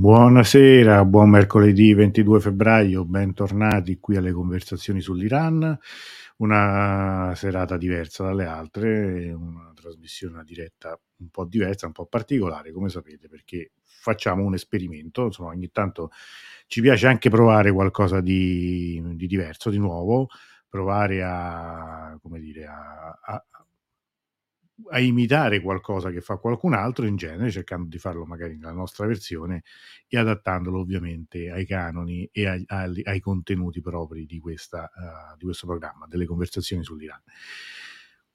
Buonasera, buon mercoledì 22 febbraio, bentornati qui alle conversazioni sull'Iran, una serata diversa dalle altre, una trasmissione a diretta un po' diversa, un po' particolare, come sapete, perché facciamo un esperimento, insomma ogni tanto ci piace anche provare qualcosa di, di diverso, di nuovo, provare a, come dire, a, a, a imitare qualcosa che fa qualcun altro in genere, cercando di farlo magari nella nostra versione e adattandolo ovviamente ai canoni e ai, ai, ai contenuti propri di, questa, uh, di questo programma, delle conversazioni sull'Iran.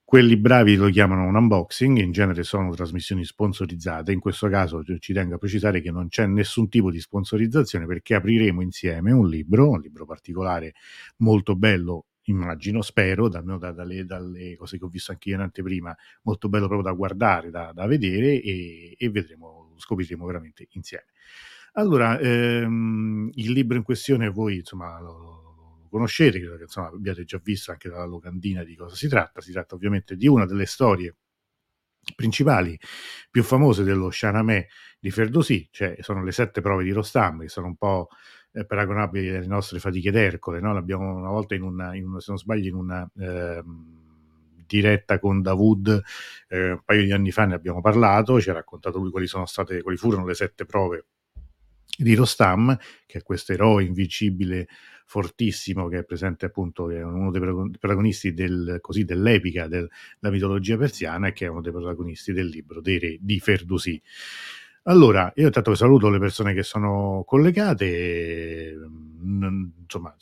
Quelli bravi lo chiamano un unboxing, in genere sono trasmissioni sponsorizzate, in questo caso ci tengo a precisare che non c'è nessun tipo di sponsorizzazione perché apriremo insieme un libro, un libro particolare molto bello immagino, spero, da, da, dalle, dalle, cose che ho visto anche io in anteprima, molto bello proprio da guardare, da, da vedere e, e, vedremo, scopriremo veramente insieme. Allora, ehm, il libro in questione voi insomma lo, lo conoscete, credo che insomma, abbiate già visto anche dalla locandina di cosa si tratta, si tratta ovviamente di una delle storie principali più famose dello Shahnameh di Ferdowsi, cioè sono le sette prove di Rostam, che sono un po' eh, paragonabili alle nostre fatiche d'Ercole, no? l'abbiamo una volta in una, in una se non sbaglio, in una eh, diretta con Davud eh, un paio di anni fa ne abbiamo parlato, ci ha raccontato lui quali sono state, quali furono le sette prove di Rostam, che è questo eroe invincibile fortissimo che è presente appunto, che è uno dei protagonisti del, così, dell'epica della mitologia persiana e che è uno dei protagonisti del libro dei re di Ferdusi. Allora, io intanto saluto le persone che sono collegate, mm, insomma,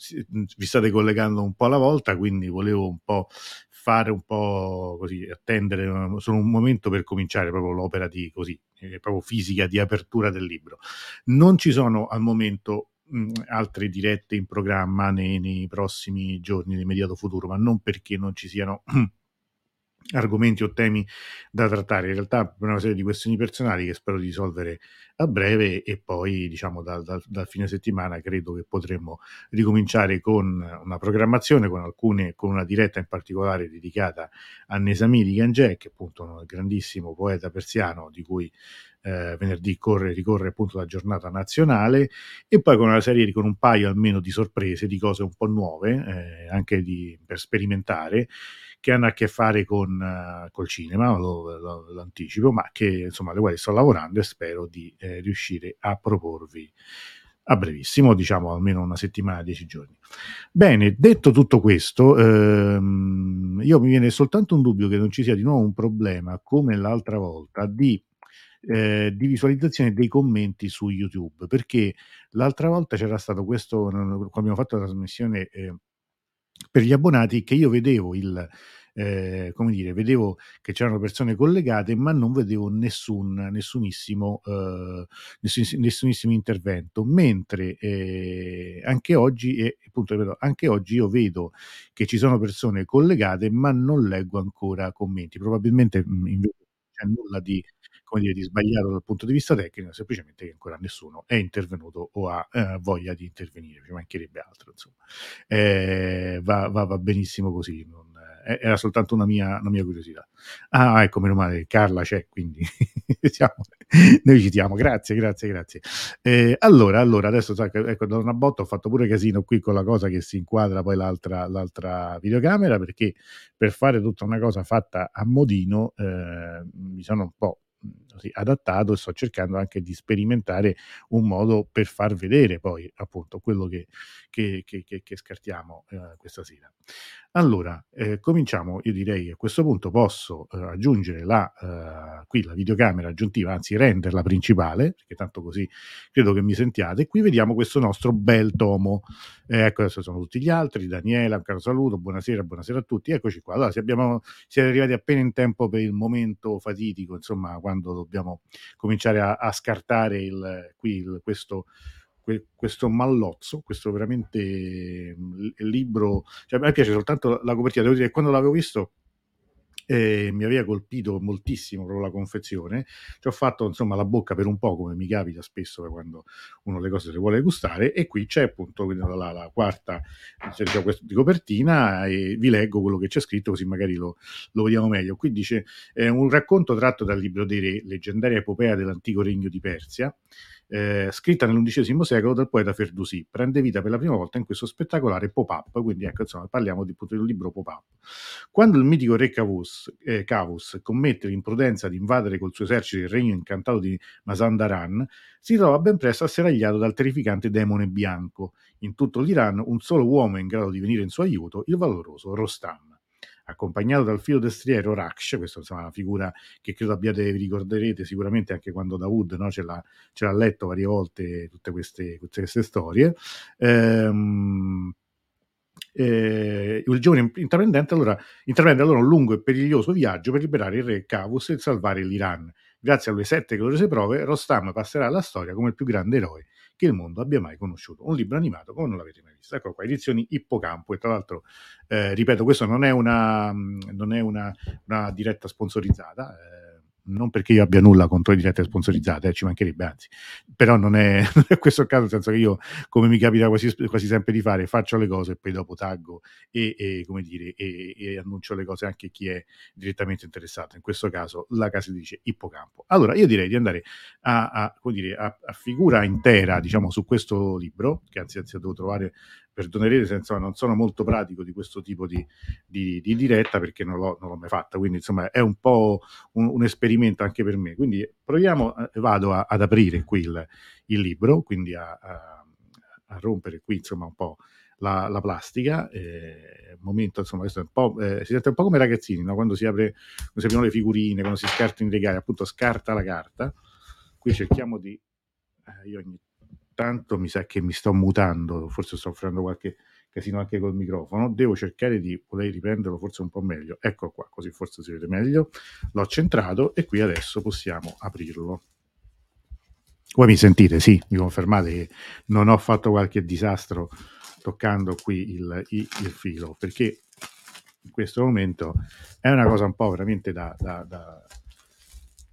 vi state collegando un po' alla volta, quindi volevo un po' fare un po' così, attendere solo un momento per cominciare proprio l'opera di così, eh, proprio fisica di apertura del libro. Non ci sono al momento mh, mm, altre dirette in programma nei, nei prossimi giorni, nell'immediato futuro, ma non perché non ci siano argomenti o temi da trattare. In realtà per una serie di questioni personali che spero di risolvere a breve e poi diciamo dal, dal, dal fine settimana credo che potremmo ricominciare con una programmazione, con alcune, con una diretta in particolare dedicata a Nesami di Ganjek, che appunto un grandissimo poeta persiano di cui eh, venerdì corre, ricorre appunto la giornata nazionale e poi con una serie con un paio almeno di sorprese, di cose un po' nuove, eh, anche di, per sperimentare che hanno a che fare con uh, col cinema, lo, lo, lo, ma che insomma alle quali sto lavorando e spero di eh, riuscire a proporvi a brevissimo, diciamo almeno una settimana, dieci giorni. Bene, detto tutto questo, ehm, io mi viene soltanto un dubbio che non ci sia di nuovo un problema come l'altra volta di eh, di visualizzazione dei commenti su YouTube, perché l'altra volta c'era stato questo, quando abbiamo fatto la trasmissione eh, per gli abbonati che io vedevo il eh, come dire, vedevo che c'erano persone collegate, ma non vedevo nessun, nessunissimo, eh, nessun, nessunissimo intervento. Mentre eh, anche oggi, e appunto, ripeto, anche oggi io vedo che ci sono persone collegate, ma non leggo ancora commenti. Probabilmente mh, invece c'è nulla di come dire, di sbagliato dal punto di vista tecnico, semplicemente che ancora nessuno è intervenuto o ha eh, voglia di intervenire, ci mancherebbe altro, insomma. Eh, va, va, va, benissimo così, non, eh, era soltanto una mia, una mia, curiosità. Ah, ecco, meno male, Carla c'è, quindi siamo, noi citiamo, grazie, grazie, grazie. Eh, allora, allora, adesso ecco, da una botta ho fatto pure casino qui con la cosa che si inquadra poi l'altra, l'altra videocamera, perché per fare tutta una cosa fatta a modino eh, mi sono un po' così, adattato e sto cercando anche di sperimentare un modo per far vedere poi appunto quello che, che, che, che scartiamo eh, questa sera. Allora, eh, cominciamo, io direi a questo punto posso eh, aggiungere la, eh, qui la videocamera aggiuntiva, anzi renderla principale, perché tanto così credo che mi sentiate, qui vediamo questo nostro bel tomo. Eh, ecco, adesso sono tutti gli altri, Daniela, un caro saluto, buonasera, buonasera a tutti, eccoci qua. Allora, se abbiamo, siete arrivati appena in tempo per il momento fatidico, insomma, quando dobbiamo cominciare a, a scartare il, qui il, questo questo mallozzo, questo veramente mm, libro, cioè a me piace soltanto la copertina, devo dire che quando l'avevo visto eh, mi aveva colpito moltissimo proprio la confezione, ci ho fatto insomma la bocca per un po' come mi capita spesso quando uno le cose le vuole gustare e qui c'è appunto la, la quarta cioè, di copertina e vi leggo quello che c'è scritto così magari lo, lo vediamo meglio. Qui dice eh, un racconto tratto dal libro dei re, leggendaria epopea dell'antico regno di Persia eh, scritta nell'undicesimo secolo dal poeta Ferdusi. Prende vita per la prima volta in questo spettacolare pop-up, quindi ecco, insomma, parliamo di, un libro pop-up. Quando il mitico re Cavus, eh, Cavus commette l'imprudenza di invadere col suo esercito il regno incantato di Mazandaran, si trova ben presto asseragliato dal terrificante demone bianco. In tutto l'Iran un solo uomo è in grado di venire in suo aiuto, il valoroso Rostam accompagnato dal filo destriero Raksh, questa è una figura che credo abbiate, vi ricorderete sicuramente anche quando Dawood no, ce, l'ha, ce, l'ha, letto varie volte tutte queste, tutte queste storie. Ehm, eh, il giovane intraprendente allora intraprende allora un lungo e periglioso viaggio per liberare il re Cavus e salvare l'Iran. Grazie alle sette gloriose prove, Rostam passerà alla storia come il più grande eroe che il mondo abbia mai conosciuto. Un libro animato come non l'avete mai visto. Ecco qua, edizioni Ippocampo. E tra l'altro, eh, ripeto, questo non è una, non è una, una diretta sponsorizzata. Eh, non perché io abbia nulla contro le dirette sponsorizzate, eh, ci mancherebbe, anzi, però non è, non è, questo il caso, nel senso che io, come mi capita quasi, quasi sempre di fare, faccio le cose e poi dopo taggo e, e come dire, e, e, annuncio le cose anche a chi è direttamente interessato, in questo caso la casa dice Ippocampo. Allora, io direi di andare a, a, dire, a, a figura intera, diciamo, su questo libro, che anzi, anzi devo trovare perdonerete se insomma, non sono molto pratico di questo tipo di, di, di diretta perché non l'ho, non l'ho, mai fatta, quindi insomma è un po' un, un esperimento anche per me. Quindi proviamo, eh, vado a, ad aprire qui il, il libro, quindi a, a, a, rompere qui insomma un po' la, la plastica. Eh, momento insomma questo è un po', eh, si sente un po' come ragazzini, no? quando si apre, quando si aprono le figurine, quando si scarta in regali, appunto scarta la carta. Qui cerchiamo di... Eh, io ogni tanto mi sa che mi sto mutando, forse sto facendo qualche casino anche col microfono, devo cercare di poter riprenderlo forse un po' meglio. Ecco qua, così forse si vede meglio. L'ho centrato e qui adesso possiamo aprirlo. Voi mi sentite? Sì, mi confermate che non ho fatto qualche disastro toccando qui il, il, il filo, perché in questo momento è una cosa un po' veramente da, da, da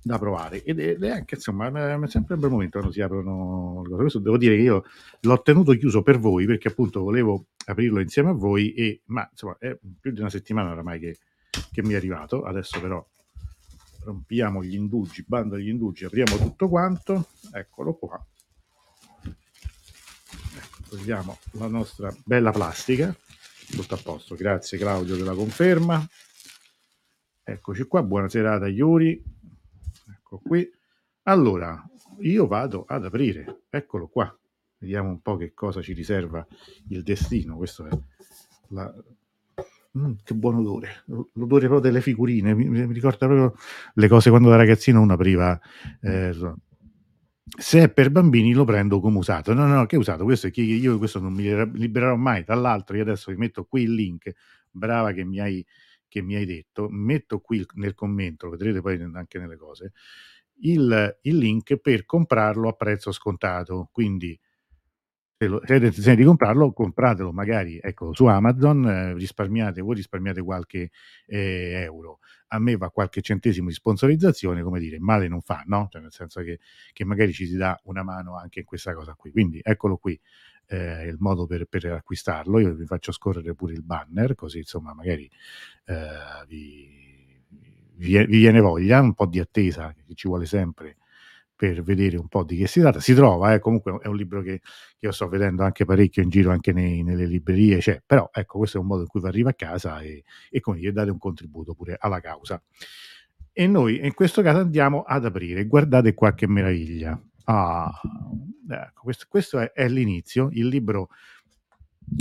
da provare. Ed è, anche insomma è sempre un bel momento quando si aprono le questo devo dire che io l'ho tenuto chiuso per voi perché appunto volevo aprirlo insieme a voi e ma insomma è più di una settimana oramai che, che mi è arrivato. Adesso però rompiamo gli indugi bando gli indugi apriamo tutto quanto. Eccolo qua. Ecco, togliamo la nostra bella plastica. Tutto a posto. Grazie Claudio della conferma. Eccoci qua. Buona serata Iuri ecco qui. Allora, io vado ad aprire, eccolo qua. Vediamo un po' che cosa ci riserva il destino. Questo è la... Mm, che buon odore, l'odore proprio delle figurine. Mi, mi, ricorda proprio le cose quando da ragazzino uno apriva. Eh, se è per bambini lo prendo come usato. No, no, che usato? Questo è che io questo non mi libererò mai. Tra l'altro, io adesso vi metto qui il link. Brava che mi hai che mi hai detto, metto qui nel commento, lo vedrete poi anche nelle cose, il, il link per comprarlo a prezzo scontato. Quindi se, lo, se avete intenzione di comprarlo, compratelo magari ecco, su Amazon, eh, risparmiate, voi risparmiate qualche eh, euro. A me va qualche centesimo di sponsorizzazione, come dire, male non fa, no? Cioè, nel senso che, che magari ci si dà una mano anche in questa cosa qui. Quindi eccolo qui eh, il modo per, per, acquistarlo. Io vi faccio scorrere pure il banner, così insomma magari eh, vi, vi, vi, viene voglia, un po' di attesa che ci vuole sempre per vedere un po' di che si tratta. Si trova, eh, comunque è un libro che, che, io sto vedendo anche parecchio in giro, anche nei, nelle librerie, c'è, però ecco, questo è un modo in cui va arriva a casa e, e come dare un contributo pure alla causa. E noi in questo caso andiamo ad aprire, guardate qua che meraviglia. Ah, ecco, questo, questo è, è, l'inizio. Il libro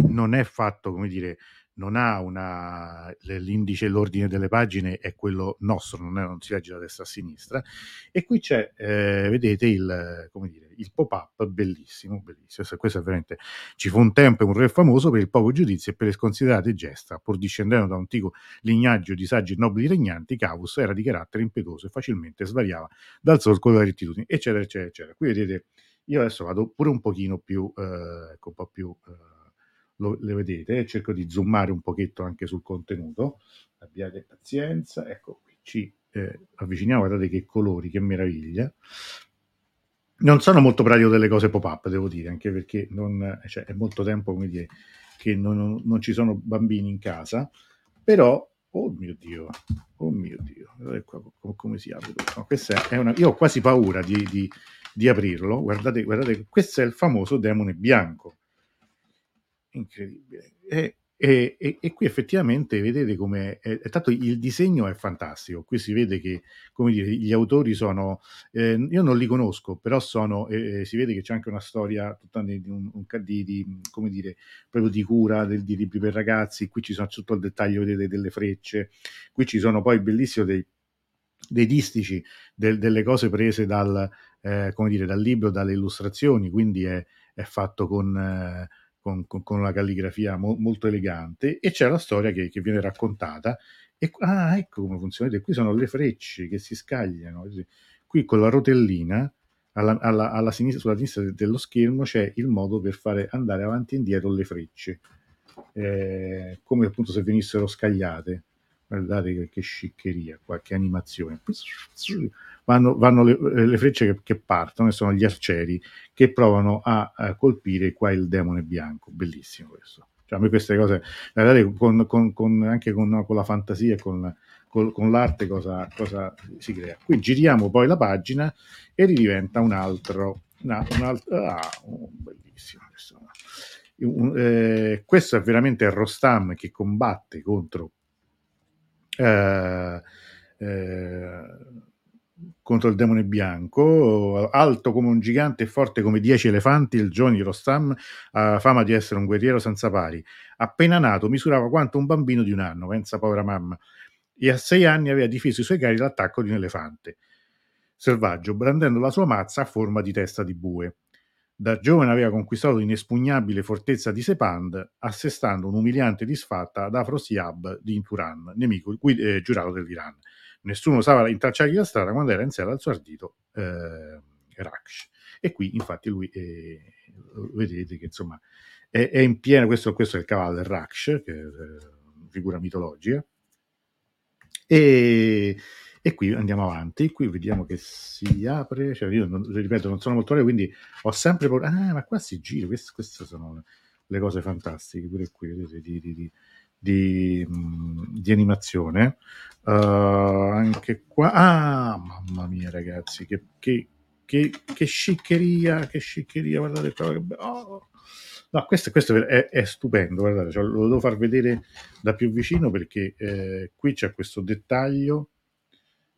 non è fatto, come dire, non ha una, l'indice, l'ordine delle pagine è quello nostro, non, è, non si legge da destra a sinistra. E qui c'è, eh, vedete, il, dire, il pop-up bellissimo, bellissimo. Questo è veramente, ci fu un tempo un re famoso per il poco giudizio e per le sconsiderate gesta. Pur discendendo da un antico lignaggio di saggi e nobili regnanti, Cavus era di carattere impetuoso e facilmente svariava dal solco della rettitudine, eccetera, eccetera, eccetera. Qui vedete, io adesso vado pure un pochino più, eh, ecco, un po' più... Eh, lo, le vedete, cerco di zoomare un pochetto anche sul contenuto, abbiate pazienza, ecco qui ci eh, avviciniamo, guardate che colori, che meraviglia. Non sono molto pratico delle cose pop-up, devo dire, anche perché non, cioè, è molto tempo come dire, che non, non, ci sono bambini in casa, però, oh mio Dio, oh mio Dio, come si apre. No, è una, io ho quasi paura di, di, di aprirlo, guardate, guardate, questo è il famoso demone bianco. Incredibile. E e, e, e, qui effettivamente vedete come è, tanto il disegno è fantastico. Qui si vede che come dire, gli autori sono, eh, io non li conosco, però sono, eh, si vede che c'è anche una storia tutta di, un, un, di, di, come dire, proprio di cura del, di libri per ragazzi. Qui ci sono tutto il dettaglio vedete, delle frecce, qui ci sono poi bellissimo dei, dei distici, del, delle cose prese dal, eh, come dire, dal libro, dalle illustrazioni, quindi è, è fatto con eh, con, con, con una calligrafia mo, molto elegante e c'è la storia che, che viene raccontata e ah, ecco come funziona. Qui sono le frecce che si scagliano. Qui con la rotellina alla, alla, alla sinistra, sulla sinistra dello schermo c'è il modo per fare andare avanti e indietro le frecce, eh, come appunto se venissero scagliate. Guardate che, che sciccheria, qualche animazione vanno, vanno le, le, frecce che, che, partono e sono gli arcieri che provano a, a, colpire qua il demone bianco. Bellissimo questo. Cioè, a me queste cose, guardate, con, con, con, anche con, la fantasia e con, l'arte cosa, cosa, si crea. Qui giriamo poi la pagina e ridiventa un altro, una, un altro ah, oh, bellissimo questo. Un, eh, questo è veramente Rostam che combatte contro eh, eh, contro il demone bianco, alto come un gigante e forte come dieci elefanti, il giovane Rostam ha fama di essere un guerriero senza pari. Appena nato misurava quanto un bambino di un anno, pensa povera mamma, e a sei anni aveva difeso i suoi cari dall'attacco di un elefante selvaggio, brandendo la sua mazza a forma di testa di bue. Da giovane aveva conquistato l'inespugnabile fortezza di Sepand, assestando un'umiliante disfatta ad Afrosiab di Inturan, nemico eh, giurato dell'Iran nessuno osava intracciargli la strada quando era in sella al suo ardito eh, Raksh. E qui infatti lui, eh, vedete che insomma è, è, in piena, questo, questo è il cavallo del Raksh, che è eh, figura mitologica, e, e, qui andiamo avanti, qui vediamo che si apre, cioè io non, ripeto non sono molto ore, quindi ho sempre paura, ah ma qua si gira, queste, queste sono le cose fantastiche, pure qui vedete di, di, di di, di animazione. Uh, anche qua, ah, mamma mia, ragazzi, che, che, che, che sciccheria, che sciccheria, guardate qua, che oh. No, questo, questo è, è, stupendo, guardate, cioè, lo devo far vedere da più vicino perché eh, qui c'è questo dettaglio,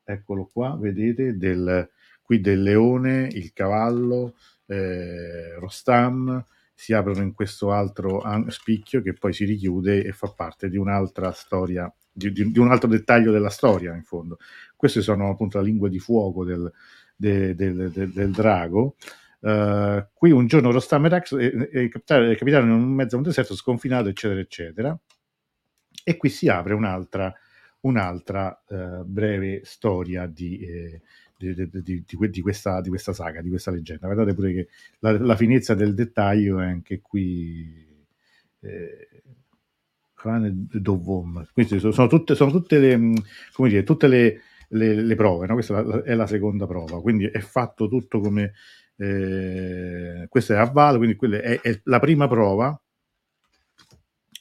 eccolo qua, vedete, del, qui del leone, il cavallo, eh, Rostam, si aprono in questo altro spicchio che poi si richiude e fa parte di un'altra storia, di, di, di un altro dettaglio della storia in fondo. Queste sono appunto la lingua di fuoco del, del, del, del drago. Uh, qui un giorno Rostam e Rax eh, capitarono in mezzo a un deserto sconfinato, eccetera, eccetera. E qui si apre un'altra, un'altra uh, breve storia di, eh, di, di, di, questa, di, questa, saga, di questa leggenda. Guardate pure che la, la finezza del dettaglio è anche qui. Eh, quindi sono, sono, tutte, sono tutte le, come dire, tutte le, le, le prove, no? questa è la seconda prova, quindi è fatto tutto come, eh, questa è a valle, quindi è, è, la prima prova,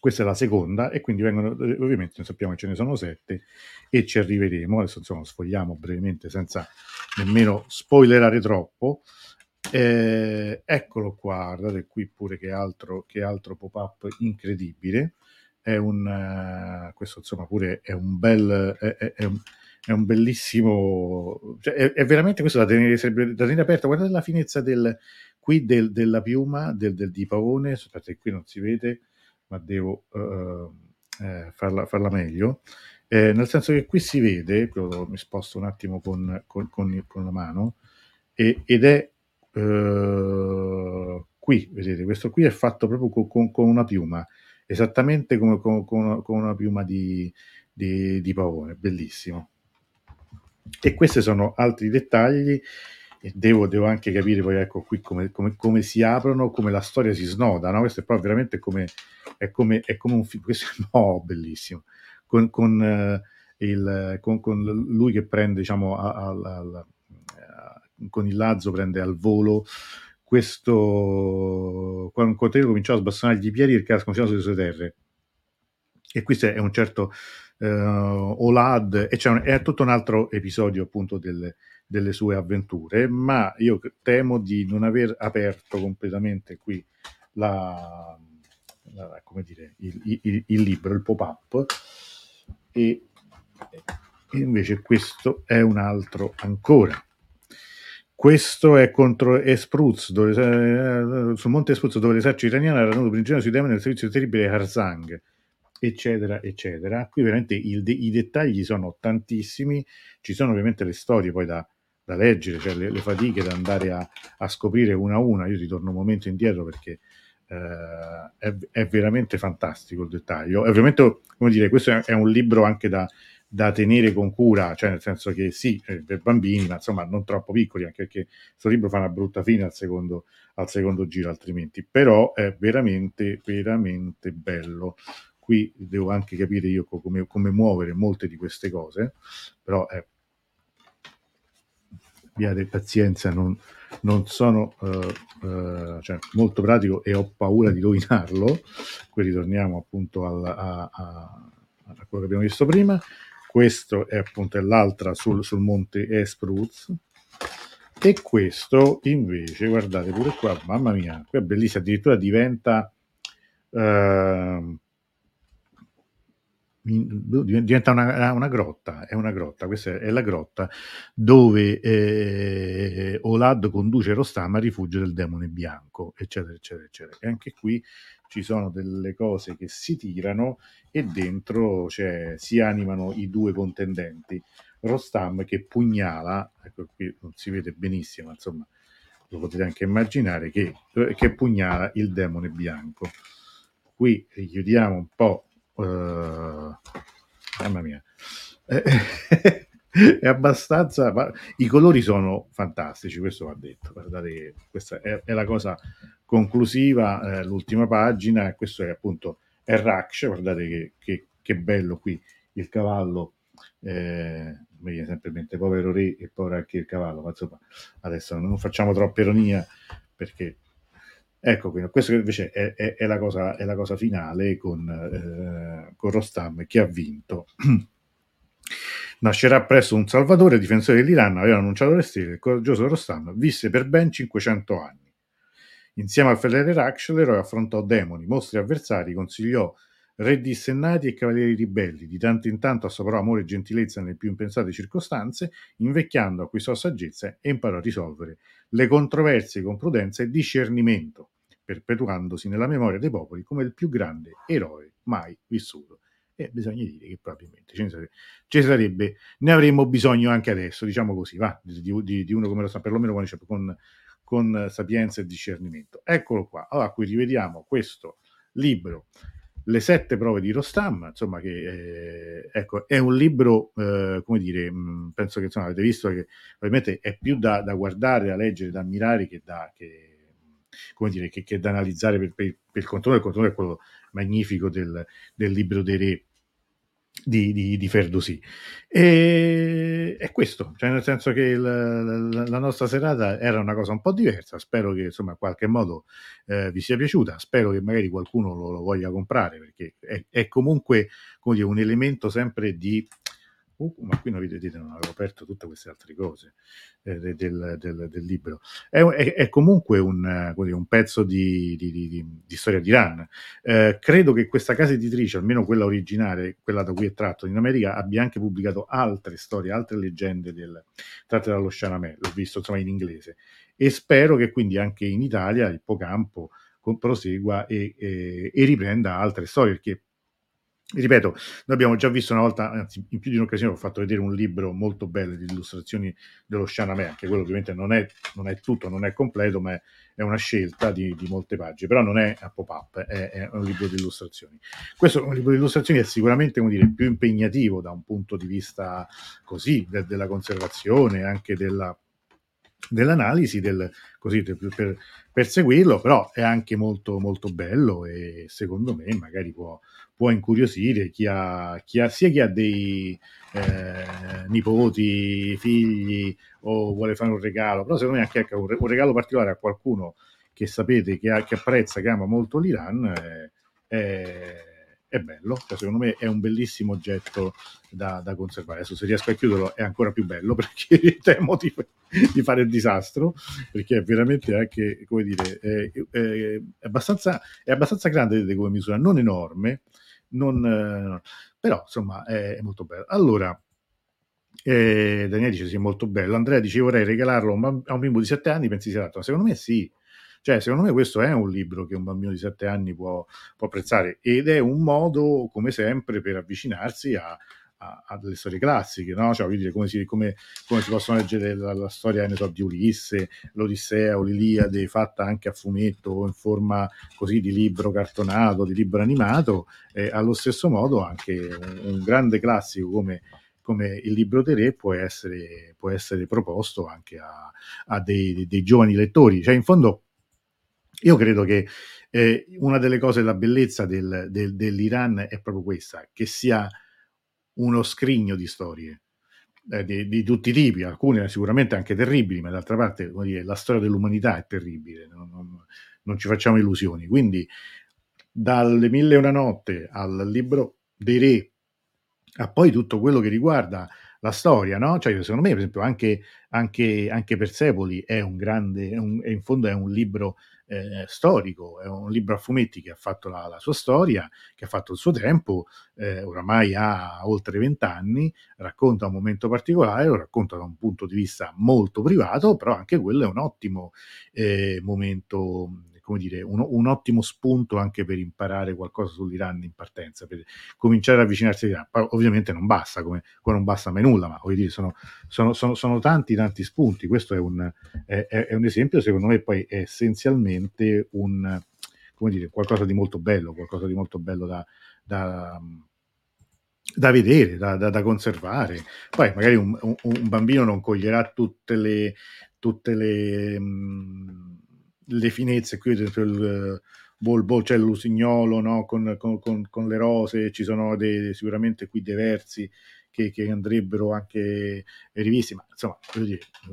questa è la seconda e quindi vengono, ovviamente sappiamo che ce ne sono sette e ci arriveremo, adesso insomma sfogliamo brevemente senza nemmeno spoilerare troppo. Eh, eccolo qua, guardate qui pure che altro, che altro pop-up incredibile. È un, uh, questo insomma pure è un bel, è, è, è, un, è un, bellissimo, cioè è, è, veramente questo da tenere, da tenere aperto. Guardate la finezza del, qui del, della piuma, del, del di pavone, aspetta qui non si vede, ma devo uh, eh, farla, farla, meglio. Eh, nel senso che qui si vede, mi sposto un attimo con, con, con, con la mano, e, ed è uh, qui, vedete, questo qui è fatto proprio con, una piuma, esattamente come con, una piuma di, di, di pavone, bellissimo. E questi sono altri dettagli e devo, devo, anche capire poi ecco qui come, come, come, si aprono, come la storia si snoda, no? questo è proprio veramente come, è come, è come un film, questo è no, bellissimo, con, con, uh, il, con, con, lui che prende, diciamo, a, a, a, con il Lazzo prende al volo questo, quando Corteo cominciò a sbastonargli i piedi perché era sconfinato sulle sue terre, e qui è un certo uh, Olad e c'è un, è tutto un altro episodio appunto delle, delle, sue avventure, ma io temo di non aver aperto completamente qui la, la come dire, il, il, il, libro, il pop-up e, e invece questo è un altro ancora. Questo è contro Espruz, dove, eh, sul monte Espruz, dove l'esercito iraniano era venuto prigioniero sui demoni del servizio terribile Harzang eccetera, eccetera. Qui veramente il, i dettagli sono tantissimi, ci sono ovviamente le storie poi da, da leggere, cioè le, le, fatiche da andare a, a, scoprire una a una. Io ritorno un momento indietro perché eh, è, è, veramente fantastico il dettaglio. E ovviamente, come dire, questo è, è un libro anche da, da, tenere con cura, cioè nel senso che sì, per bambini, ma insomma non troppo piccoli, anche perché questo libro fa una brutta fine al secondo, al secondo giro altrimenti, però è veramente, veramente bello qui devo anche capire io come, come muovere molte di queste cose, però eh, abbiate pazienza, non, non sono uh, uh, cioè, molto pratico e ho paura di rovinarlo. Qui ritorniamo appunto al, a, a, a, quello che abbiamo visto prima. Questo è appunto l'altra sul, sul monte Espruz. E questo invece, guardate pure qua, mamma mia, qui è bellissimo, addirittura diventa uh, diventa una, una, grotta, è una grotta, questa è la grotta dove eh, Olad conduce Rostam al rifugio del demone bianco, eccetera, eccetera, eccetera. E anche qui ci sono delle cose che si tirano e dentro cioè, si animano i due contendenti. Rostam che pugnala, ecco qui non si vede benissimo, insomma, lo potete anche immaginare, che, che pugnala il demone bianco. Qui chiudiamo un po' Uh, mamma mia. è abbastanza. I colori sono fantastici, questo va detto. Guardate, questa è, è la cosa conclusiva, eh, l'ultima pagina. Questo è appunto è Raksh. Guardate che, che, che, bello qui il cavallo. Eh, mi viene sempre in mente povero re e povero anche il cavallo. Ma insomma, adesso non facciamo troppa ironia perché Ecco, quindi, questo invece è, è, è, la cosa, è, la cosa, finale con, eh, con Rostam che ha vinto. Nascerà presso un salvatore, difensore dell'Iran, aveva annunciato le stelle, il coraggioso Rostam visse per ben 500 anni. Insieme al fedele Raksh, l'eroe affrontò demoni, mostri avversari, consigliò re dissennati e cavalieri ribelli, di tanto in tanto assaporò amore e gentilezza nelle più impensate circostanze, invecchiando acquistò saggezza e imparò a risolvere le controversie con prudenza e discernimento, perpetuandosi nella memoria dei popoli come il più grande eroe mai vissuto. E bisogna dire che probabilmente ce ne sarebbe, ce sarebbe ne avremmo bisogno anche adesso, diciamo così, va, di, di, di uno come lo sa, perlomeno con, con, con sapienza e discernimento. Eccolo qua. Allora, qui rivediamo questo libro le sette prove di Rostam, insomma, che eh, ecco, è un libro, eh, come dire, mh, mm, penso che insomma, avete visto che ovviamente è più da, da guardare, da leggere, da ammirare che da, che, dire, che, da analizzare per, per, per, il controllo. Il controllo è quello magnifico del, del libro dei re di, di, di Ferdosi. E è questo, cioè nel senso che il, la, la, nostra serata era una cosa un po' diversa, spero che insomma in qualche modo eh, vi sia piaciuta, spero che magari qualcuno lo, lo voglia comprare perché è, è comunque dire, un elemento sempre di Uh, ma qui non vedete, non avevo aperto tutte queste altre cose eh, del, del, del, libro. È, è, è comunque un, uh, un pezzo di, di, di, di, storia di Iran. Eh, credo che questa casa editrice, almeno quella originale, quella da cui è tratto in America, abbia anche pubblicato altre storie, altre leggende del, tratte dallo Shanamè, l'ho visto insomma in inglese. E spero che quindi anche in Italia il Pocampo prosegua e, e, e riprenda altre storie, perché Ripeto, noi abbiamo già visto una volta, anzi in più di un'occasione ho fatto vedere un libro molto bello di illustrazioni dello Shanamè, anche quello ovviamente non è, non è, tutto, non è completo, ma è, una scelta di, di, molte pagine, però non è a pop-up, è, è, un libro di illustrazioni. Questo un libro di illustrazioni è sicuramente come dire, più impegnativo da un punto di vista così, de, della conservazione, anche della, dell'analisi, del, così, per, per seguirlo, però è anche molto, molto bello e secondo me magari può può incuriosire chi ha, chi ha, sia chi ha dei eh, nipoti, figli o vuole fare un regalo, però secondo me anche ecco, un, regalo particolare a qualcuno che sapete che, ha, che apprezza, che ama molto l'Iran, eh, è, è bello, cioè, secondo me è un bellissimo oggetto da, da, conservare. Adesso se riesco a chiuderlo è ancora più bello perché temo di, di fare il disastro, perché è veramente anche, come dire, è, è, è, abbastanza, è abbastanza grande come misura, non enorme, non, eh, però insomma è, è molto bello. Allora, eh, Daniele dice sì, è molto bello. Andrea dice vorrei regalarlo a un bimbo di 7 anni, pensi sia adatto? Secondo me sì, cioè, secondo me questo è un libro che un bambino di 7 anni può, può apprezzare ed è un modo, come sempre, per avvicinarsi a, a, a delle storie classiche, no? Cioè, dire, come, si, come, come si possono leggere la, la storia so, di Ulisse, l'Odissea o l'Iliade fatta anche a fumetto o in forma così di libro cartonato, di libro animato, eh, allo stesso modo anche un, un grande classico come come il libro dei re può essere, può essere proposto anche a, a dei, dei, giovani lettori. Cioè, in fondo, io credo che eh, una delle cose, la bellezza del, del, dell'Iran è proprio questa, che sia uno scrigno di storie. Eh, di, di, tutti i tipi, alcune sicuramente anche terribili, ma d'altra parte dire, la storia dell'umanità è terribile, non, non, non, ci facciamo illusioni. Quindi dalle Mille e una notte al libro dei re, a poi tutto quello che riguarda la storia, no? Cioè, secondo me, per esempio, anche, anche, anche Persepoli è un grande, è un, in fondo è un libro eh, storico, è un libro a fumetti che ha fatto la, la sua storia, che ha fatto il suo tempo, eh, oramai ha oltre vent'anni, racconta un momento particolare, lo racconta da un punto di vista molto privato, però anche quello è un ottimo eh, momento come dire, un, un, ottimo spunto anche per imparare qualcosa sull'Iran in partenza, per cominciare ad avvicinarsi all'Iran. Poi, ovviamente non basta, come, come, non basta mai nulla, ma voglio dire, sono, sono, sono, sono tanti, tanti spunti. Questo è un, è, è un, esempio, secondo me poi è essenzialmente un, come dire, qualcosa di molto bello, qualcosa di molto bello da, da da vedere, da, da, da, conservare. Poi magari un, un, un, bambino non coglierà tutte le, tutte le, mh, le finezze, qui per esempio il bol, bol, c'è il lusignolo no? con, con, con, con, le rose, ci sono dei, sicuramente qui dei versi che, che andrebbero anche rivisti, ma insomma,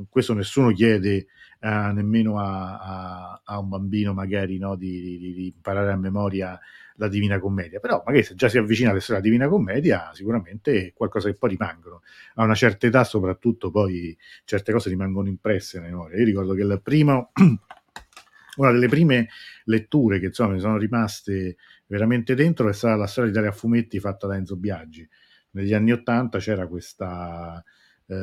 questo nessuno chiede uh, nemmeno a, a, a, un bambino magari no? di, di, di, imparare a memoria la Divina Commedia, però magari se già si avvicina alla Divina Commedia sicuramente è qualcosa che poi rimangono. A una certa età soprattutto poi certe cose rimangono impresse nella memoria. Io ricordo che il primo una delle prime letture che insomma mi sono rimaste veramente dentro è stata la storia di Daria Fumetti fatta da Enzo Biaggi. Negli anni Ottanta c'era questa, eh,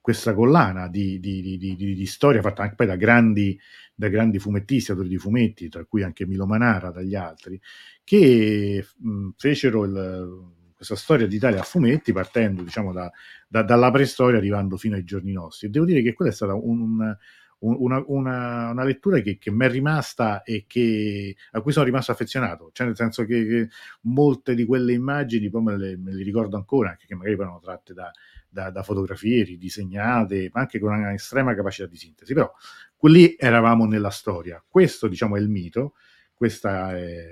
questa collana di, di, di, di, storia fatta anche poi da grandi, da grandi fumettisti, autori di fumetti, tra cui anche Milo Manara, dagli altri, che mh, fecero il, questa storia d'Italia a fumetti partendo diciamo da, da, dalla preistoria arrivando fino ai giorni nostri. Devo dire che quella è stata un, una, una, una lettura che, che mi è rimasta e che, a cui sono rimasto affezionato, cioè nel senso che, che molte di quelle immagini poi me le, me le, ricordo ancora, anche che magari erano tratte da, da, da, fotografie ridisegnate, ma anche con una estrema capacità di sintesi, però lì eravamo nella storia, questo diciamo è il mito, questa è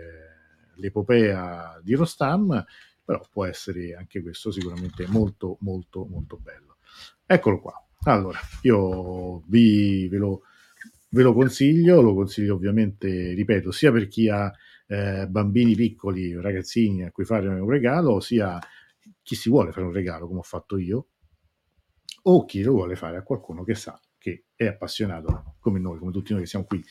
l'epopea di Rostam, però può essere anche questo sicuramente molto molto molto bello. Eccolo qua. Allora, io vi, ve, lo, ve lo consiglio, lo consiglio ovviamente, ripeto, sia per chi ha eh, bambini piccoli, ragazzini a cui fare un regalo, sia chi si vuole fare un regalo, come ho fatto io, o chi lo vuole fare a qualcuno che sa che è appassionato come noi, come tutti noi che siamo qui,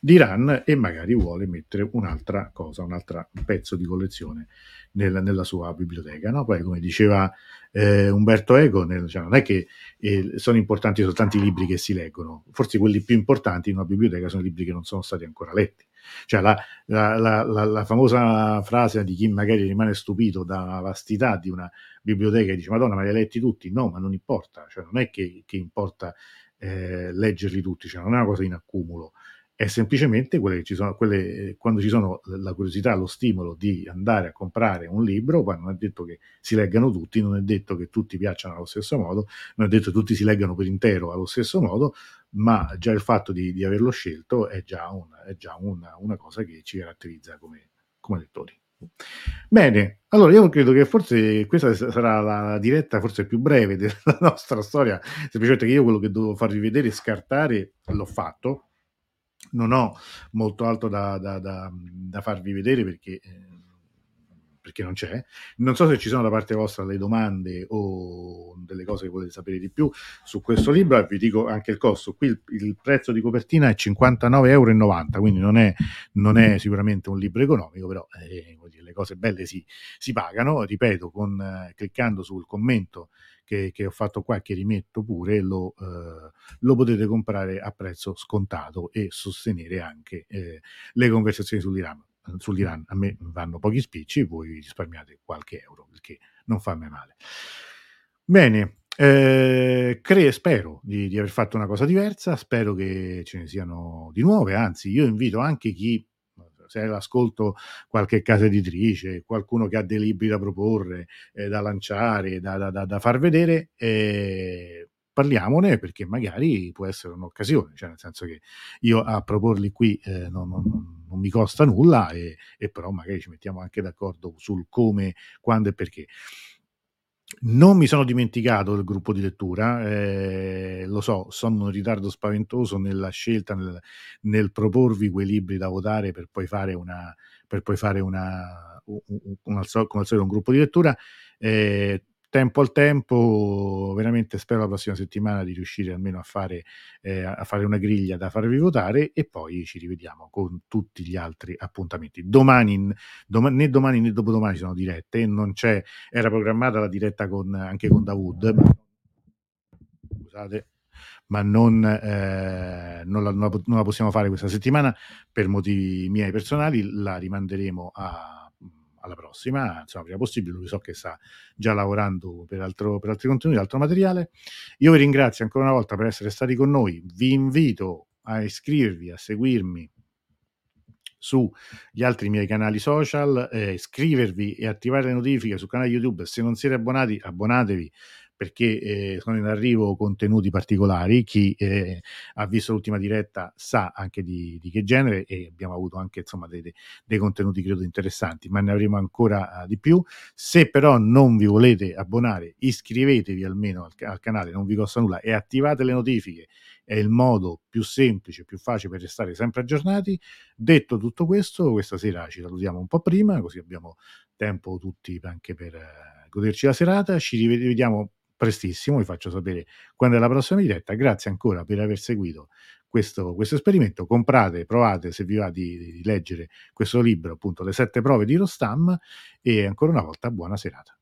di Iran e magari vuole mettere un'altra cosa, un altro pezzo di collezione nel, nella sua biblioteca. No? Poi, come diceva eh, Umberto Eco, nel, cioè, non è che eh, sono importanti soltanto i libri che si leggono, forse quelli più importanti in una biblioteca sono i libri che non sono stati ancora letti. Cioè la, la, la, la famosa frase di chi magari rimane stupito dalla vastità di una biblioteca e dice Madonna, ma li hai letti tutti? No, ma non importa, cioè, non è che, che importa eh, leggerli tutti, cioè non è una cosa in accumulo è semplicemente quelle che ci sono, quelle, quando ci sono la curiosità, lo stimolo di andare a comprare un libro, poi non è detto che si leggano tutti, non è detto che tutti piacciono allo stesso modo, non è detto che tutti si leggano per intero allo stesso modo, ma già il fatto di, di averlo scelto è già, una, è già una, una, cosa che ci caratterizza come, come lettori. Bene, allora io credo che forse questa sarà la diretta forse più breve della nostra storia, semplicemente che io quello che dovevo farvi vedere e scartare l'ho fatto, non ho molto altro da, da, da, da farvi vedere perché, eh, perché, non c'è. Non so se ci sono da parte vostra le domande o delle cose che volete sapere di più su questo libro e vi dico anche il costo. Qui il, il prezzo di copertina è 59,90 euro, quindi non è, non è, sicuramente un libro economico, però eh, le cose belle si, si pagano. Ripeto, con, eh, cliccando sul commento che, che, ho fatto qua, che rimetto pure, lo, eh, lo, potete comprare a prezzo scontato e sostenere anche eh, le conversazioni sull'Iran. Sull'Iran a me vanno pochi spicci, voi risparmiate qualche euro, perché non fa mai male. Bene, eh, cre- spero di, di, aver fatto una cosa diversa, spero che ce ne siano di nuove, anzi io invito anche chi se è l'ascolto qualche casa editrice, qualcuno che ha dei libri da proporre, eh, da lanciare, da, da, da, far vedere, eh, parliamone perché magari può essere un'occasione, cioè nel senso che io a proporli qui eh, non, non, non, mi costa nulla e, e, però magari ci mettiamo anche d'accordo sul come, quando e perché. Non mi sono dimenticato del gruppo di lettura, eh, lo so, sono in ritardo spaventoso nella scelta, nel, nel, proporvi quei libri da votare per poi fare una, per poi fare una, un, un, un, solito un gruppo di lettura. Eh, tempo al tempo, veramente spero la prossima settimana di riuscire almeno a fare, eh, a fare una griglia da farvi votare e poi ci rivediamo con tutti gli altri appuntamenti. Domani, dom- né domani né dopodomani sono dirette, non c'è, era programmata la diretta con, anche con Dawood, ma, scusate, ma non, eh, non, la, non, la, possiamo fare questa settimana per motivi miei personali, la rimanderemo a alla prossima, insomma, prima possibile. Lui so che sta già lavorando per, altro, per altri contenuti, altro materiale. Io vi ringrazio ancora una volta per essere stati con noi. Vi invito a iscrivervi, a seguirmi sugli altri miei canali social, eh, iscrivervi e attivare le notifiche sul canale YouTube. Se non siete abbonati, abbonatevi perché eh, sono in arrivo contenuti particolari. Chi eh, ha visto l'ultima diretta sa anche di, di, che genere e abbiamo avuto anche insomma dei, dei contenuti credo interessanti, ma ne avremo ancora uh, di più. Se però non vi volete abbonare, iscrivetevi almeno al, al canale, non vi costa nulla e attivate le notifiche. È il modo più semplice, più facile per restare sempre aggiornati. Detto tutto questo, questa sera ci salutiamo un po' prima, così abbiamo tempo tutti anche per uh, goderci la serata. Ci rivediamo prestissimo, vi faccio sapere quando è la prossima diretta. Grazie ancora per aver seguito questo, questo esperimento. Comprate, provate se vi va di, di, leggere questo libro, appunto Le sette prove di Rostam e ancora una volta buona serata.